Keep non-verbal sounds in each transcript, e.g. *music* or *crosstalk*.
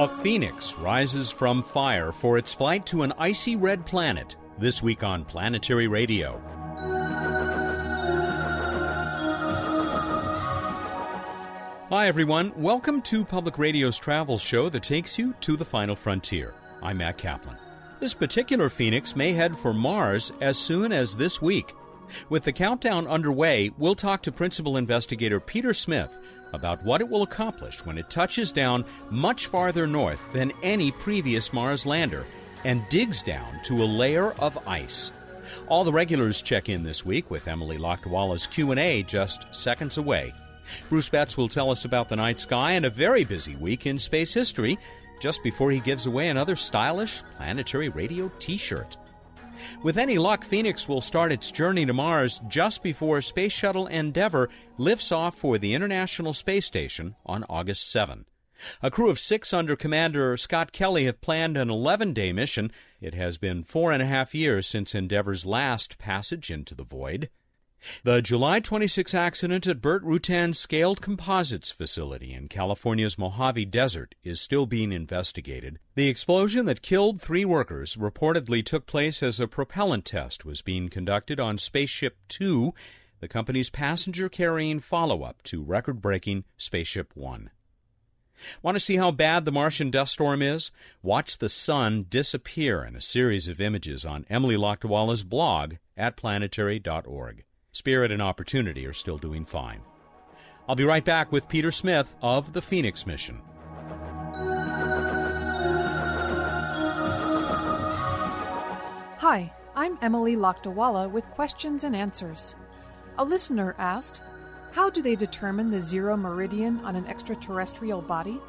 A phoenix rises from fire for its flight to an icy red planet. This week on Planetary Radio. Hi, everyone. Welcome to Public Radio's travel show that takes you to the final frontier. I'm Matt Kaplan. This particular phoenix may head for Mars as soon as this week. With the countdown underway, we'll talk to Principal Investigator Peter Smith about what it will accomplish when it touches down much farther north than any previous Mars lander and digs down to a layer of ice. All the regulars check in this week with Emily Lakdawalla's Q&A just seconds away. Bruce Betts will tell us about the night sky and a very busy week in space history just before he gives away another stylish planetary radio t-shirt. With any luck, Phoenix will start its journey to Mars just before Space Shuttle Endeavour lifts off for the International Space Station on August 7. A crew of six under Commander Scott Kelly have planned an 11 day mission. It has been four and a half years since Endeavour's last passage into the void. The July 26 accident at Burt Rutan's Scaled Composites facility in California's Mojave Desert is still being investigated. The explosion that killed three workers reportedly took place as a propellant test was being conducted on Spaceship Two, the company's passenger carrying follow up to record breaking Spaceship One. Want to see how bad the Martian dust storm is? Watch the sun disappear in a series of images on Emily Lakdawalla's blog at planetary.org. Spirit and Opportunity are still doing fine. I'll be right back with Peter Smith of the Phoenix Mission. Hi, I'm Emily Lakdawalla with questions and answers. A listener asked, How do they determine the zero meridian on an extraterrestrial body?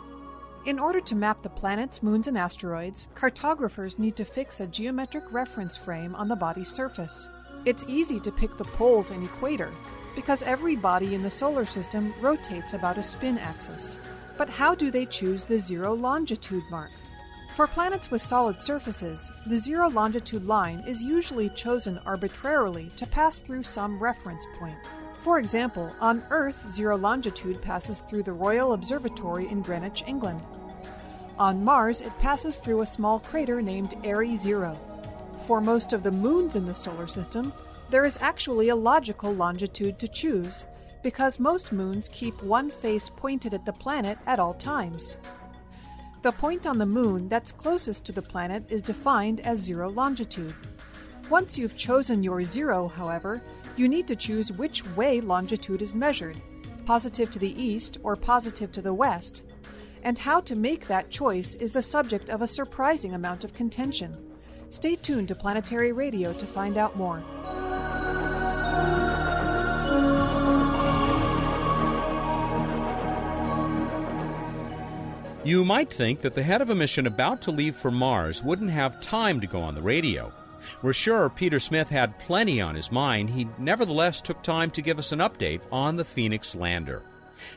In order to map the planets, moons, and asteroids, cartographers need to fix a geometric reference frame on the body's surface. It's easy to pick the poles and equator because every body in the solar system rotates about a spin axis. But how do they choose the zero longitude mark? For planets with solid surfaces, the zero longitude line is usually chosen arbitrarily to pass through some reference point. For example, on Earth, zero longitude passes through the Royal Observatory in Greenwich, England. On Mars, it passes through a small crater named Airy Zero. For most of the moons in the solar system, there is actually a logical longitude to choose, because most moons keep one face pointed at the planet at all times. The point on the moon that's closest to the planet is defined as zero longitude. Once you've chosen your zero, however, you need to choose which way longitude is measured positive to the east or positive to the west. And how to make that choice is the subject of a surprising amount of contention. Stay tuned to Planetary Radio to find out more. You might think that the head of a mission about to leave for Mars wouldn't have time to go on the radio. We're sure Peter Smith had plenty on his mind. He nevertheless took time to give us an update on the Phoenix lander.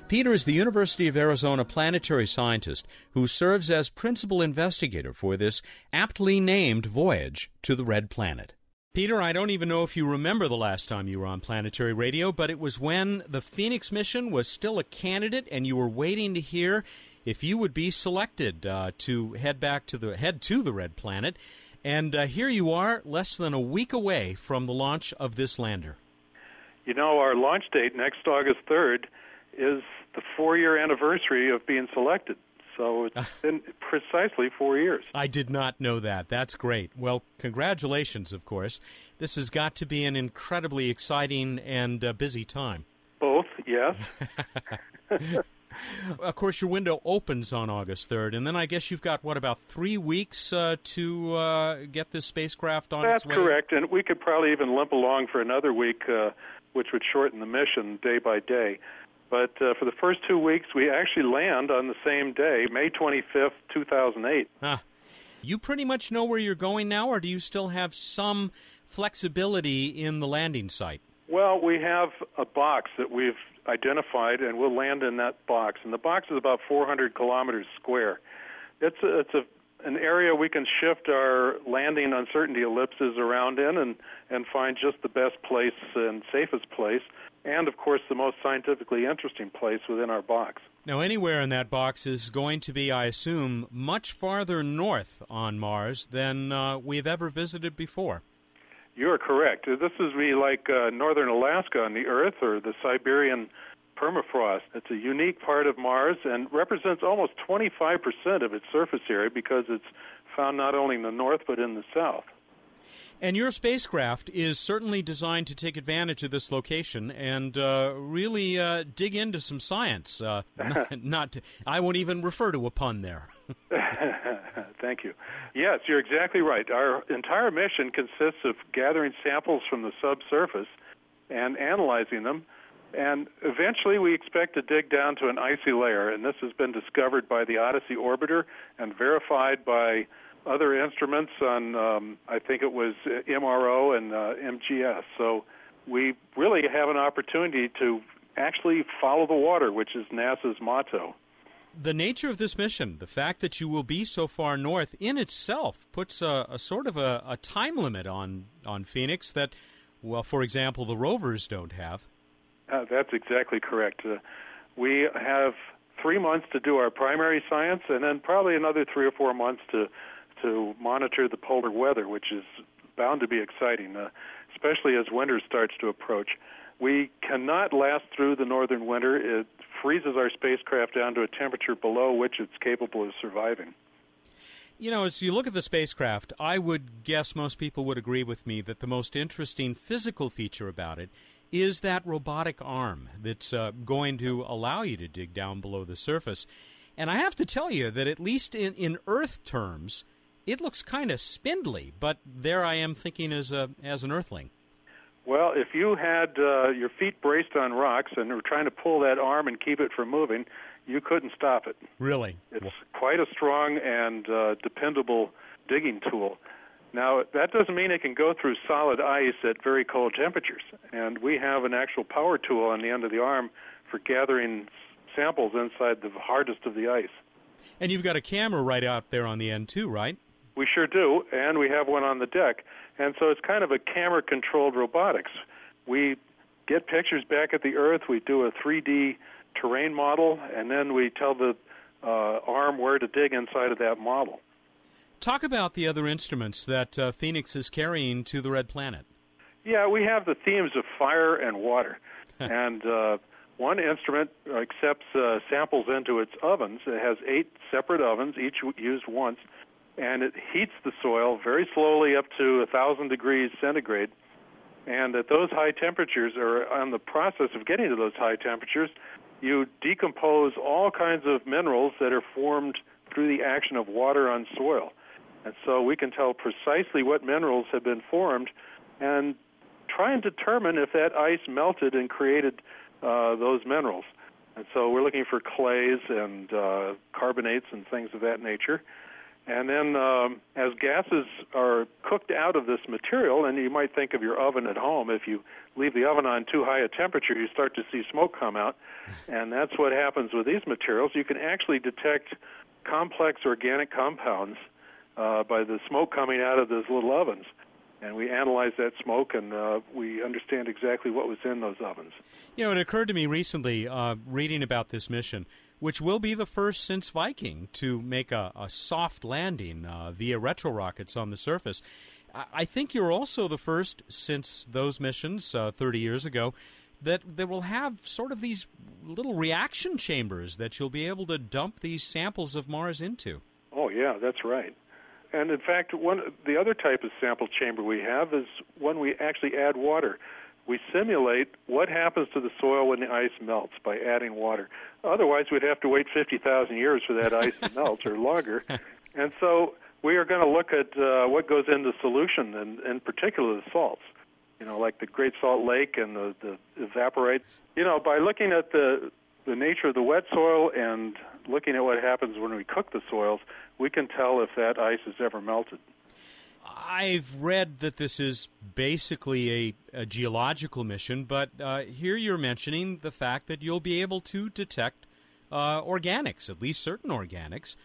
Peter is the University of Arizona planetary scientist who serves as principal investigator for this aptly named voyage to the Red Planet. Peter, I don't even know if you remember the last time you were on planetary radio, but it was when the Phoenix mission was still a candidate and you were waiting to hear if you would be selected uh, to head back to the head to the Red Planet. And uh, here you are, less than a week away from the launch of this lander. You know, our launch date next August 3rd is the four year anniversary of being selected. So it's been precisely four years. I did not know that. That's great. Well, congratulations, of course. This has got to be an incredibly exciting and uh, busy time. Both, yes. *laughs* *laughs* of course, your window opens on August 3rd, and then I guess you've got, what, about three weeks uh, to uh, get this spacecraft on That's its way? That's correct, and we could probably even limp along for another week, uh, which would shorten the mission day by day. But uh, for the first two weeks, we actually land on the same day, May 25th, 2008. Ah. You pretty much know where you're going now, or do you still have some flexibility in the landing site? Well, we have a box that we've identified, and we'll land in that box. And the box is about 400 kilometers square. It's a, it's a an area we can shift our landing uncertainty ellipses around in and and find just the best place and safest place and of course the most scientifically interesting place within our box. Now, anywhere in that box is going to be, I assume, much farther north on Mars than uh, we've ever visited before. You're correct. This is be like uh, northern Alaska on the Earth or the Siberian permafrost. It's a unique part of Mars and represents almost 25% of its surface area because it's found not only in the north but in the south. And your spacecraft is certainly designed to take advantage of this location and uh, really uh, dig into some science. Uh, not, *laughs* *laughs* not to, I won't even refer to a pun there. *laughs* Thank you. Yes, you're exactly right. Our entire mission consists of gathering samples from the subsurface and analyzing them. And eventually, we expect to dig down to an icy layer, and this has been discovered by the Odyssey orbiter and verified by other instruments on, um, I think it was MRO and uh, MGS. So we really have an opportunity to actually follow the water, which is NASA's motto. The nature of this mission, the fact that you will be so far north in itself, puts a, a sort of a, a, time limit on, on Phoenix that, well, for example, the rovers don't have. Uh, that's exactly correct. Uh, we have three months to do our primary science, and then probably another three or four months to to monitor the polar weather, which is bound to be exciting, uh, especially as winter starts to approach. We cannot last through the northern winter. It freezes our spacecraft down to a temperature below which it's capable of surviving. You know, as you look at the spacecraft, I would guess most people would agree with me that the most interesting physical feature about it is that robotic arm that's uh, going to allow you to dig down below the surface. And I have to tell you that, at least in, in Earth terms, it looks kind of spindly, but there I am thinking as a as an earthling. Well, if you had uh, your feet braced on rocks and were trying to pull that arm and keep it from moving, you couldn't stop it. Really? It's quite a strong and uh, dependable digging tool. Now, that doesn't mean it can go through solid ice at very cold temperatures. And we have an actual power tool on the end of the arm for gathering samples inside the hardest of the ice. And you've got a camera right out there on the end, too, right? We sure do, and we have one on the deck. And so it's kind of a camera controlled robotics. We get pictures back at the Earth, we do a 3D terrain model, and then we tell the uh, arm where to dig inside of that model. Talk about the other instruments that uh, Phoenix is carrying to the Red Planet. Yeah, we have the themes of fire and water. *laughs* and uh, one instrument accepts uh, samples into its ovens. It has eight separate ovens, each used once and it heats the soil very slowly up to thousand degrees centigrade. And at those high temperatures, or on the process of getting to those high temperatures, you decompose all kinds of minerals that are formed through the action of water on soil. And so we can tell precisely what minerals have been formed and try and determine if that ice melted and created uh, those minerals. And so we're looking for clays and uh, carbonates and things of that nature. And then, um, as gases are cooked out of this material, and you might think of your oven at home, if you leave the oven on too high a temperature, you start to see smoke come out. And that's what happens with these materials. You can actually detect complex organic compounds uh, by the smoke coming out of those little ovens. And we analyze that smoke, and uh, we understand exactly what was in those ovens. You know, it occurred to me recently, uh, reading about this mission, which will be the first since Viking to make a, a soft landing uh, via retro rockets on the surface. I think you're also the first since those missions uh, 30 years ago that that will have sort of these little reaction chambers that you'll be able to dump these samples of Mars into. Oh yeah, that's right. And in fact, one the other type of sample chamber we have is when we actually add water we simulate what happens to the soil when the ice melts by adding water. Otherwise, we'd have to wait 50,000 years for that ice to melt or longer. *laughs* And so we are going to look at uh, what goes into solution, and in particular the salts. You know, like the Great Salt Lake and the, the. You know, by looking at the the nature of the wet soil and looking at what happens when we cook the soils, we can tell if that ice has ever melted. I've read that this is basically a, a geological mission, but uh, here you're mentioning the fact that you'll be able to detect uh, organics, at least certain organics.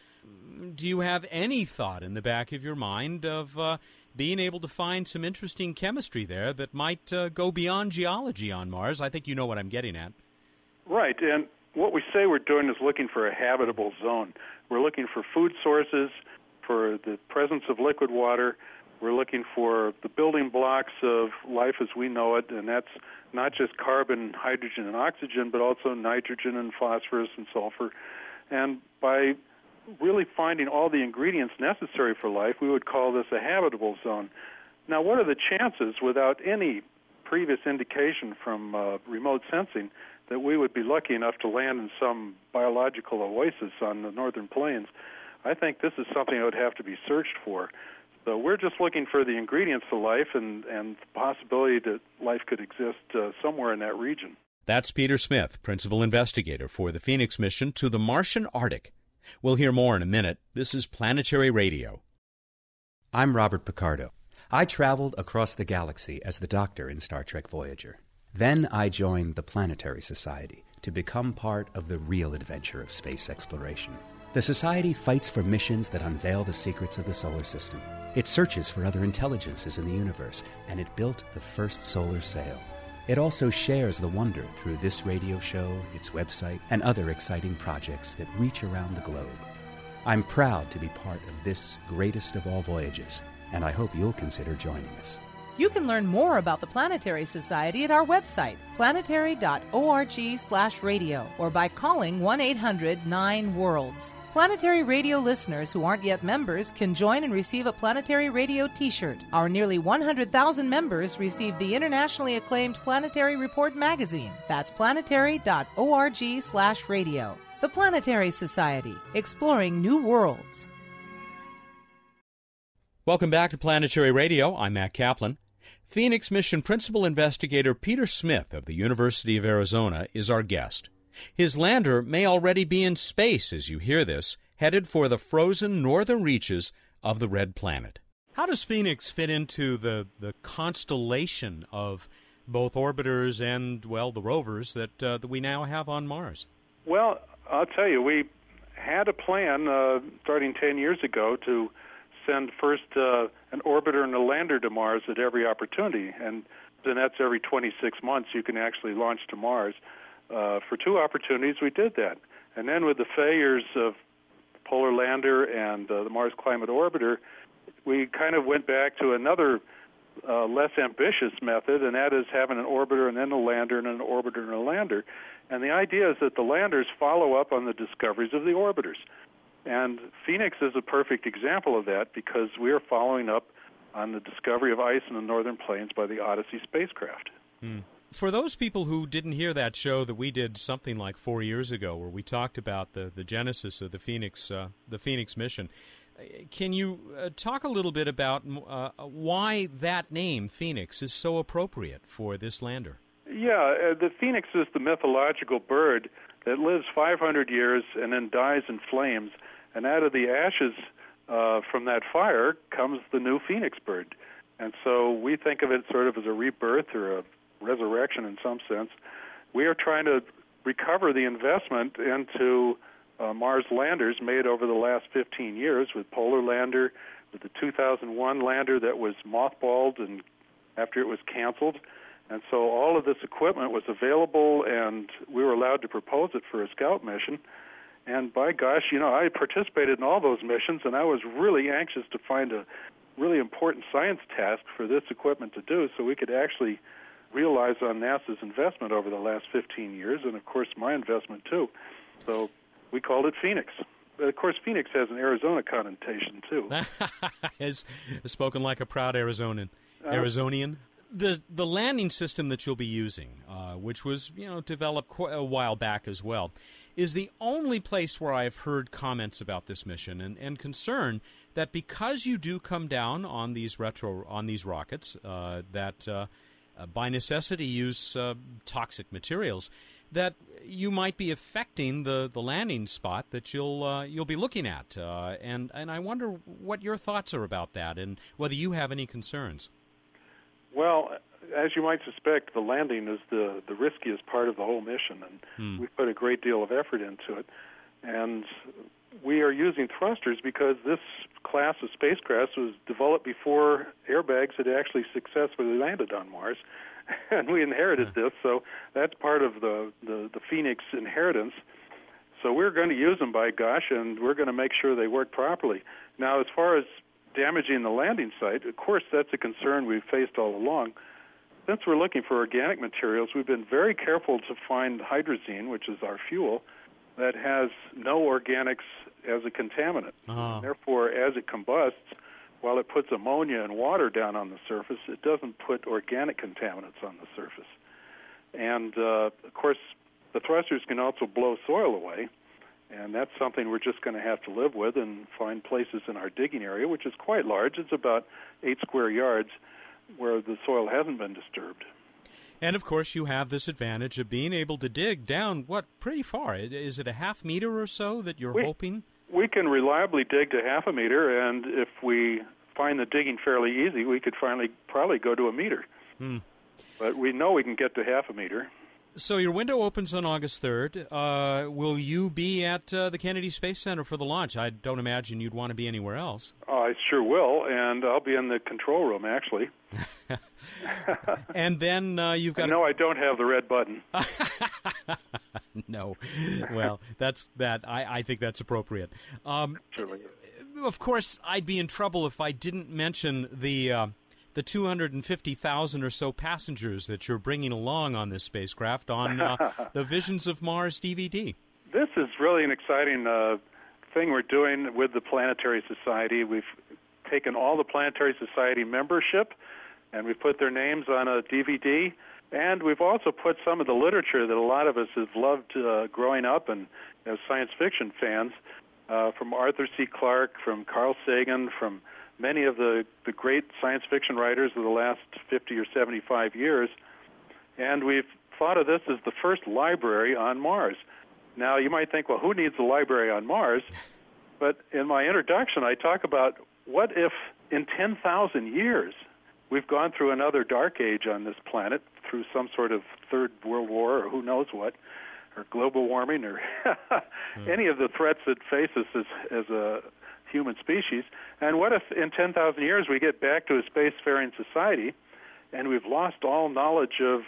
Do you have any thought in the back of your mind of uh, being able to find some interesting chemistry there that might uh, go beyond geology on Mars. I think you know what I'm getting at. Right, and what we say we're doing is looking for a habitable zone. We're looking for food sources, for the presence of liquid water. We're looking for the building blocks of life as we know it, and that's not just carbon, hydrogen, and oxygen, but also nitrogen and phosphorus and sulfur. And by really finding all the ingredients necessary for life, we would call this a habitable zone. Now, what are the chances, without any previous indication from uh, remote sensing, that we would be lucky enough to land in some biological oasis on the northern plains? I think this is something that would have to be searched for. So we're just looking for the ingredients of life and, and the possibility that life could exist uh, somewhere in that region. That's Peter Smith, principal investigator for the Phoenix mission to the Martian Arctic. We'll hear more in a minute. This is Planetary Radio. I'm Robert Picardo. I traveled across the galaxy as the Doctor in Star Trek Voyager. Then I joined the Planetary Society to become part of the real adventure of space exploration. The Society fights for missions that unveil the secrets of the solar system. It searches for other intelligences in the universe, and it built the first solar sail. It also shares the wonder through this radio show, its website, and other exciting projects that reach around the globe. I'm proud to be part of this greatest of all voyages, and I hope you'll consider joining us. You can learn more about the Planetary Society at our website, planetary.org/radio, or by calling 1-800-9-WORLDS. Planetary Radio listeners who aren't yet members can join and receive a Planetary Radio t shirt. Our nearly 100,000 members receive the internationally acclaimed Planetary Report magazine. That's planetary.org/slash radio. The Planetary Society, exploring new worlds. Welcome back to Planetary Radio. I'm Matt Kaplan. Phoenix Mission Principal Investigator Peter Smith of the University of Arizona is our guest. His lander may already be in space as you hear this, headed for the frozen northern reaches of the red planet. How does Phoenix fit into the, the constellation of both orbiters and, well, the rovers that, uh, that we now have on Mars? Well, I'll tell you, we had a plan uh, starting 10 years ago to send first uh, an orbiter and a lander to Mars at every opportunity, and then that's every 26 months you can actually launch to Mars uh, for two opportunities, we did that. And then with the failures of Polar Lander and uh, the Mars Climate Orbiter, we kind of went back to another uh, less ambitious method, and that is having an orbiter and then a lander and an orbiter and a lander. And the idea is that the landers follow up on the discoveries of the orbiters. And Phoenix is a perfect example of that because we are following up on the discovery of ice in the northern plains by the Odyssey spacecraft. Hmm for those people who didn't hear that show that we did something like four years ago, where we talked about the, the genesis of the Phoenix uh, the Phoenix mission, uh, can you uh, talk a little bit about uh, why that name Phoenix is so appropriate for this lander? Yeah, uh, the Phoenix is the mythological bird that lives 500 years and then dies in flames, and out of the ashes uh, from that fire comes the new Phoenix bird. And so we think of it sort of as a rebirth or a resurrection in some sense. We are trying to recover the investment into uh, Mars landers made over the last 15 years with Polar Lander, with the 2001 lander that was mothballed and after it was canceled. And so all of this equipment was available, and we were allowed to propose it for a scout mission. And by gosh, you know, I participated in all those missions, and I was really anxious to find a really important science task for this equipment to do so we could actually realize on NASA's investment over the last 15 years, and of course my investment too. So we called it Phoenix. But of course, Phoenix has an Arizona connotation too. *laughs* has spoken like a proud Arizonan. Uh, Arizonian. The the landing system that you'll be using, uh, which was you know developed a while back as well, is the only place where I've heard comments about this mission and, and concern that because you do come down on these retro on these rockets, uh, that uh, by necessity use uh, toxic materials, that you might be affecting the, the landing spot that you'll uh, you'll be looking at, uh, and and I wonder what your thoughts are about that, and whether you have any concerns. Well, as you might suspect, the landing is the the riskiest part of the whole mission, and hmm. we put a great deal of effort into it. And we are using thrusters because this class of spacecraft was developed before airbags had actually successfully landed on Mars, *laughs* and we inherited this. So that's part of the the, the Phoenix inheritance. So we're going to use them by gosh, and we're going to make sure they work properly. Now, as far as damaging the landing site, of course, that's a concern we've faced all along. Since we're looking for organic materials, we've been very careful to find hydrazine, which is our fuel, that has no organics as a contaminant. Uh-huh. Therefore, as it combusts, while it puts ammonia and water down on the surface, it doesn't put organic contaminants on the surface. And uh, of course, the thrusters can also blow soil away, and that's something we're just going to have to live with and find places in our digging area, which is quite large. It's about eight square yards where the soil hasn't been disturbed. And of course, you have this advantage of being able to dig down what pretty far. Is it a half meter or so that you're we, hoping? We can reliably dig to half a meter, and if we find the digging fairly easy, we could finally probably go to a meter. Hmm. But we know we can get to half a meter. So your window opens on August 3rd. Uh, will you be at uh, the Kennedy Space Center for the launch? I don't imagine you'd want to be anywhere else. I sure will, and I'll be in the control room, actually. *laughs* and then uh, you've got. No, I don't have the red button. *laughs* no, well, that's that. I, I think that's appropriate. Um. Of course, I'd be in trouble if I didn't mention the uh, the 250,000 or so passengers that you're bringing along on this spacecraft on uh, *laughs* the Visions of Mars DVD. This is really an exciting uh, thing we're doing with the Planetary Society. We've taken all the Planetary Society membership and we've put their names on a DVD. And we've also put some of the literature that a lot of us have loved uh, growing up and as science fiction fans, uh, from Arthur C. Clarke, from Carl Sagan, from many of the, the great science fiction writers of the last 50 or 75 years. And we've thought of this as the first library on Mars. Now, you might think, well, who needs a library on Mars? But in my introduction, I talk about what if in 10,000 years we've gone through another dark age on this planet through some sort of third world war or who knows what, or global warming or *laughs* mm. any of the threats that face us as, as a human species. And what if in 10,000 years we get back to a spacefaring society and we've lost all knowledge of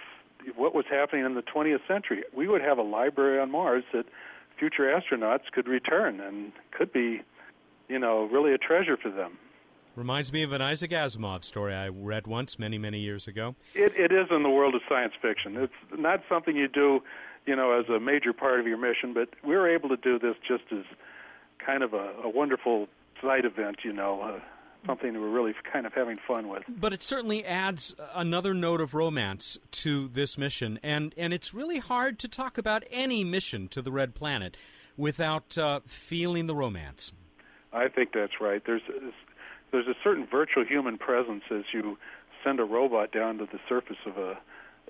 what was happening in the 20th century? We would have a library on Mars that future astronauts could return and could be, you know, really a treasure for them. Reminds me of an Isaac Asimov story I read once many, many years ago. It, it is in the world of science fiction. It's not something you do, you know, as a major part of your mission, but we were able to do this just as kind of a, a wonderful side event, you know, uh, something we're really kind of having fun with. But it certainly adds another note of romance to this mission, and and it's really hard to talk about any mission to the Red Planet without uh, feeling the romance. I think that's right. There's there's a certain virtual human presence as you send a robot down to the surface of a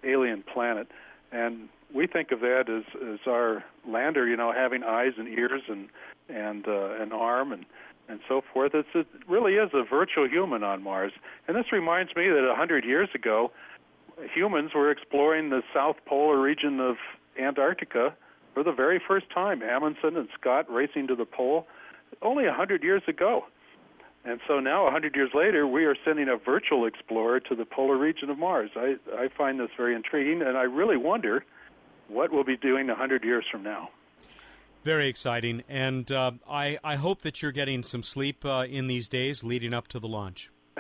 alien planet, and we think of that as as our lander, you know, having eyes and ears and and uh, an arm and and so forth. It's, it really is a virtual human on Mars, and this reminds me that a hundred years ago, humans were exploring the south polar region of Antarctica for the very first time. Amundsen and Scott racing to the pole, only a hundred years ago. And so now, 100 years later, we are sending a virtual explorer to the polar region of Mars. I, I find this very intriguing, and I really wonder what we'll be doing 100 years from now. Very exciting, and uh, I, I hope that you're getting some sleep uh, in these days leading up to the launch. *laughs*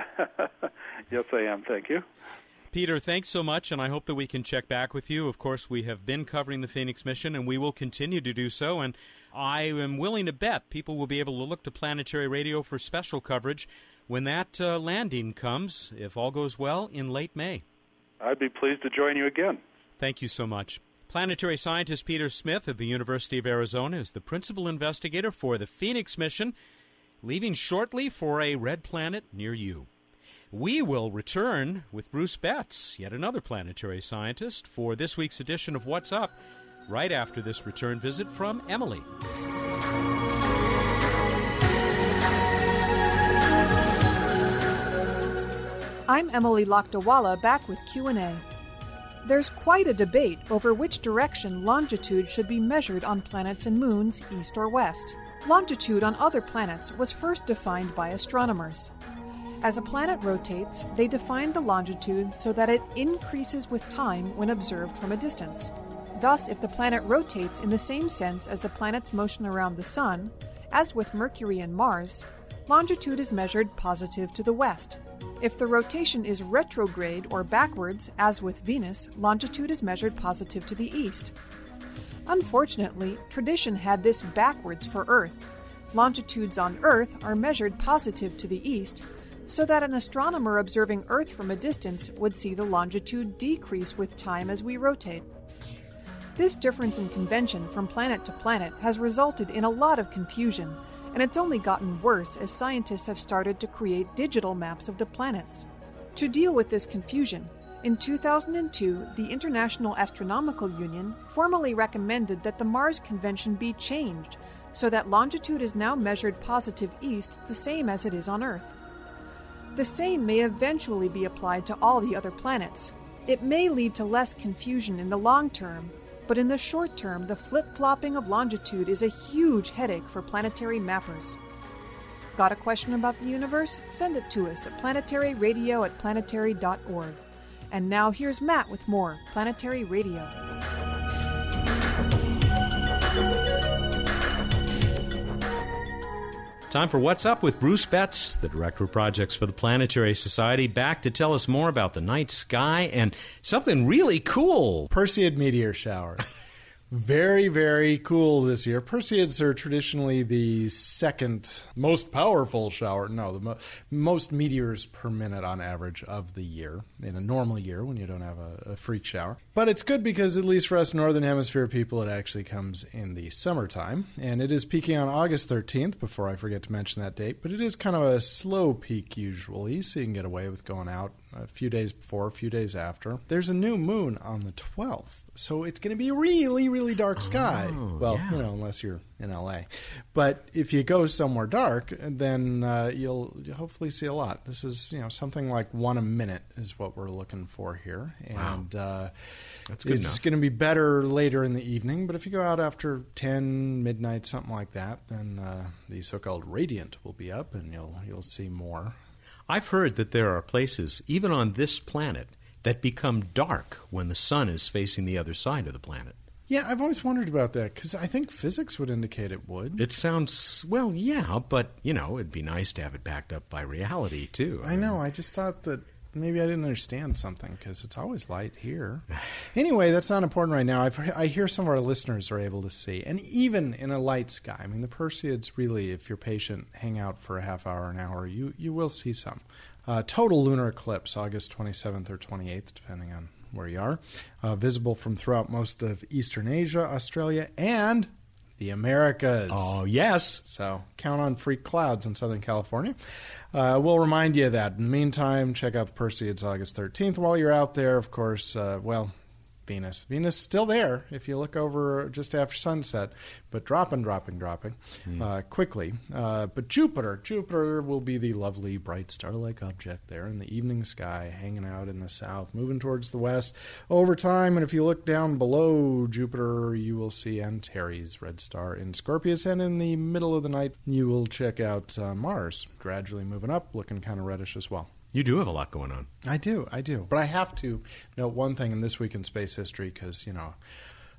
yes, I am. Thank you. Peter, thanks so much, and I hope that we can check back with you. Of course, we have been covering the Phoenix mission, and we will continue to do so. And I am willing to bet people will be able to look to Planetary Radio for special coverage when that uh, landing comes, if all goes well, in late May. I'd be pleased to join you again. Thank you so much. Planetary scientist Peter Smith of the University of Arizona is the principal investigator for the Phoenix mission, leaving shortly for a red planet near you. We will return with Bruce Betts, yet another planetary scientist, for this week's edition of What's Up, right after this return visit from Emily. I'm Emily Lakdawalla back with Q&A. There's quite a debate over which direction longitude should be measured on planets and moons, east or west. Longitude on other planets was first defined by astronomers. As a planet rotates, they define the longitude so that it increases with time when observed from a distance. Thus, if the planet rotates in the same sense as the planet's motion around the Sun, as with Mercury and Mars, longitude is measured positive to the west. If the rotation is retrograde or backwards, as with Venus, longitude is measured positive to the east. Unfortunately, tradition had this backwards for Earth. Longitudes on Earth are measured positive to the east, so that an astronomer observing Earth from a distance would see the longitude decrease with time as we rotate. This difference in convention from planet to planet has resulted in a lot of confusion, and it's only gotten worse as scientists have started to create digital maps of the planets. To deal with this confusion, in 2002, the International Astronomical Union formally recommended that the Mars convention be changed so that longitude is now measured positive east the same as it is on Earth. The same may eventually be applied to all the other planets. It may lead to less confusion in the long term, but in the short term, the flip flopping of longitude is a huge headache for planetary mappers. Got a question about the universe? Send it to us at planetaryradio at planetary.org. And now here's Matt with more Planetary Radio. Time for What's Up with Bruce Betts, the Director of Projects for the Planetary Society, back to tell us more about the night sky and something really cool. Perseid meteor shower. *laughs* Very, very cool this year. Perseids are traditionally the second most powerful shower. No, the mo- most meteors per minute on average of the year in a normal year when you don't have a, a freak shower. But it's good because, at least for us Northern Hemisphere people, it actually comes in the summertime. And it is peaking on August 13th, before I forget to mention that date. But it is kind of a slow peak usually, so you can get away with going out a few days before, a few days after. There's a new moon on the 12th. So it's going to be really, really dark sky. Oh, well, yeah. you know, unless you're in LA. But if you go somewhere dark, then uh, you'll hopefully see a lot. This is, you know, something like one a minute is what we're looking for here. And uh, That's good it's going to be better later in the evening. But if you go out after 10, midnight, something like that, then uh, the so-called radiant will be up and you'll you'll see more. I've heard that there are places, even on this planet, that become dark when the sun is facing the other side of the planet. Yeah, I've always wondered about that because I think physics would indicate it would. It sounds, well, yeah, but, you know, it'd be nice to have it backed up by reality, too. I know. I just thought that maybe I didn't understand something because it's always light here. *sighs* Anyway, that's not important right now. I've, I hear some of our listeners are able to see, and even in a light sky. I mean, the Perseids really, if you're patient, hang out for a half hour, an hour, you you will see some. Uh, total lunar eclipse, August 27th or 28th, depending on where you are. Uh, visible from throughout most of Eastern Asia, Australia, and the Americas. Oh, yes. So count on freak clouds in Southern California. Uh, we'll remind you of that. In the meantime, check out the Perseids August 13th. While you're out there, of course, uh, well, Venus. Venus is still there if you look over just after sunset, but dropping, dropping, dropping uh, quickly. Uh, but Jupiter, Jupiter will be the lovely, bright star-like object there in the evening sky, hanging out in the south, moving towards the west over time. And if you look down below Jupiter, you will see Antares, red star in Scorpius, and in the middle of the night, you will check out uh, Mars, gradually moving up, looking kind of reddish as well. You do have a lot going on. I do, I do. But I have to note one thing in this week in space history because, you know,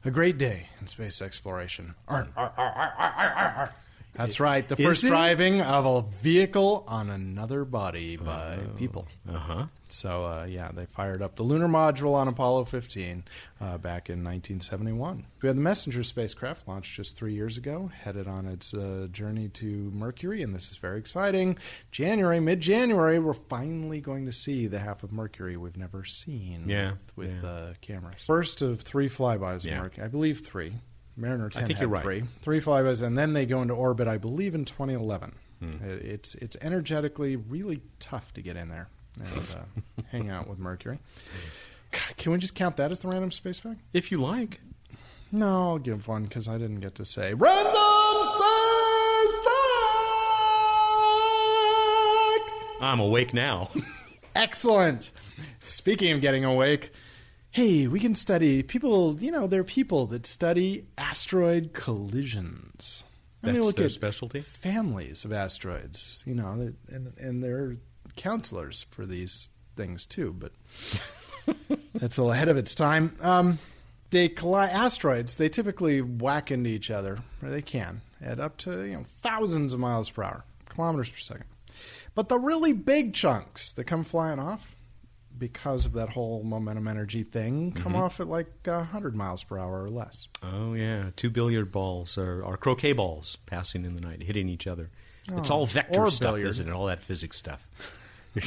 a great day in space exploration. Arr, arr, arr. That's right, the Is first it? driving of a vehicle on another body by people. Uh huh. So, uh, yeah, they fired up the lunar module on Apollo 15 uh, back in 1971. We had the Messenger spacecraft launched just three years ago, headed on its uh, journey to Mercury, and this is very exciting. January, mid January, we're finally going to see the half of Mercury we've never seen Yeah, with, with yeah. Uh, cameras. First of three flybys Yeah. of Mercury, I believe three. Mariner 10 I think you're right. three. Three flybys, and then they go into orbit, I believe, in 2011. Hmm. It's it's energetically really tough to get in there and uh, *laughs* hang out with Mercury. God, Can we just count that as the random space fact? If you like. No, I'll give one because I didn't get to say random space fact. I'm awake now. *laughs* Excellent. Speaking of getting awake, Hey, we can study people. You know, there are people that study asteroid collisions. That's look their at specialty? Families of asteroids. You know, and and they're counselors for these things too. But *laughs* that's a little ahead of its time. Um, they collide asteroids. They typically whack into each other, or they can at up to you know thousands of miles per hour, kilometers per second. But the really big chunks that come flying off, because of that whole momentum energy thing, come off at like uh, 100 miles per hour or less. Oh yeah, two billiard balls or, or croquet balls passing in the night, hitting each other. it's all vector stuff, billiard. isn't it? All that physics stuff. *laughs* *laughs*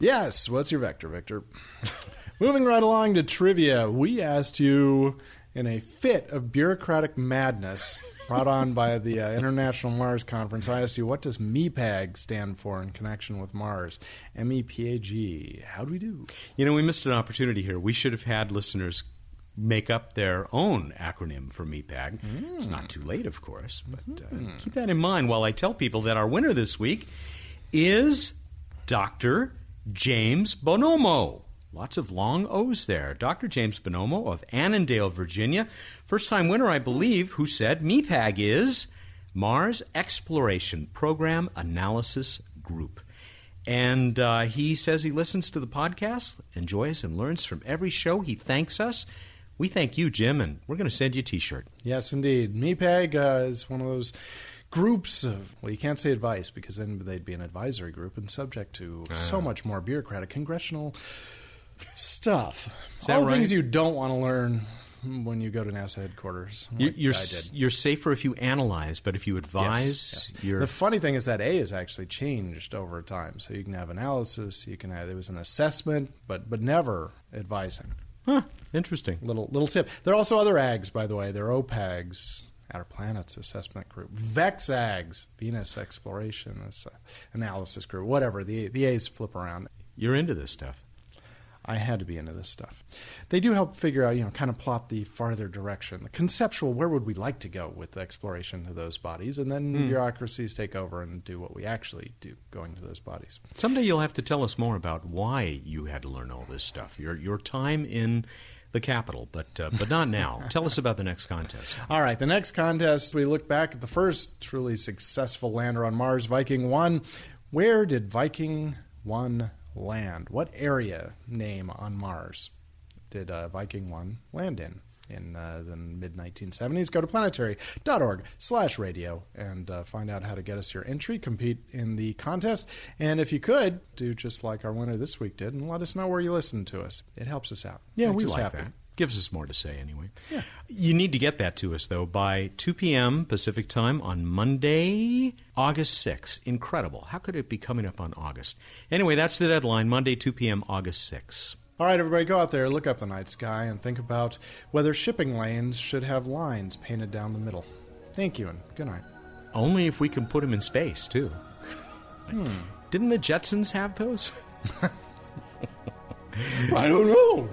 Yes, what's your vector, Victor? *laughs* Moving right along to trivia, we asked you in a fit of bureaucratic madness brought on by the uh, International Mars Conference. I asked you, what does MEPAG stand for in connection with Mars? M E P A G. How do we do? You know, we missed an opportunity here. We should have had listeners make up their own acronym for MEPAG. It's not too late, of course, but uh, keep that in mind while I tell people that our winner this week is Dr. James Bonomo. Lots of long O's there. Dr. James Bonomo of Annandale, Virginia. First time winner, I believe, who said MEPAG is Mars Exploration Program Analysis Group. And uh, he says he listens to the podcast, enjoys and learns from every show. He thanks us. We thank you, Jim, and we're going to send you a t shirt. Yes, indeed. MEPAG uh, is one of those groups of, well, you can't say advice because then they'd be an advisory group and subject to so much more bureaucratic congressional stuff. All things you don't want to learn when you go to NASA headquarters. Like You're, I s- did. you're safer if you analyze, but if you advise, Yes, yes. you're. The funny thing is that A has actually changed over time. So you can have analysis, you can have there was an assessment, but but never advising. huh, interesting. Little little tip. There are also other AGs, by the way. There are OPAGs, Outer Planets Assessment Group, VEXAGs, Venus Exploration Analysis Group, whatever. The the A's flip around. You're into this stuff. I had to be into this stuff. They do help figure out, you know, kind of plot the farther direction, the conceptual. Where would we like to go with the exploration of those bodies, and then hmm. bureaucracies take over and do what we actually do, going to those bodies. Someday you'll have to tell us more about why you had to learn all this stuff. Your your time in the capital, but uh, but not now. *laughs* tell us about the next contest. All right, the next contest, we look back at the first truly successful lander on Mars, Viking 1. Where did Viking 1 land? What area name on Mars did uh, Viking 1 land in? In uh, the mid 1970s, go to planetary.org slash radio and uh, find out how to get us your entry, compete in the contest. And if you could, do just like our winner this week did and let us know where you listen to us. It helps us out. Yeah, Makes we like happy. that. Gives us more to say anyway. Yeah. You need to get that to us though by 2 p.m. Pacific time on Monday, August 6th. Incredible. How could it be coming up on August? Anyway, that's the deadline. Monday, 2 p.m. August 6th. All right, everybody, go out there, look up the night sky, and think about whether shipping lanes should have lines painted down the middle. Thank you, and good night. Only if we can put them in space too. Didn't the Jetsons have those? *laughs* I don't know.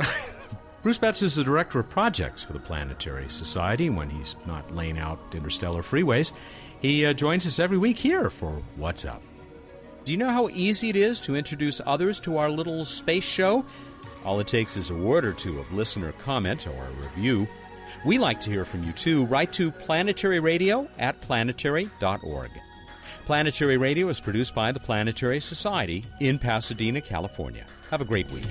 Bruce Betts is the director of projects for the Planetary Society when he's not laying out interstellar freeways. He uh, joins us every week here for What's Up. Do you know how easy it is to introduce others to our little space show? All it takes is a word or two of listener comment or review. We like to hear from you too. Write to planetary radio at planetary.org. Planetary Radio is produced by the Planetary Society in Pasadena, California. Have a great week.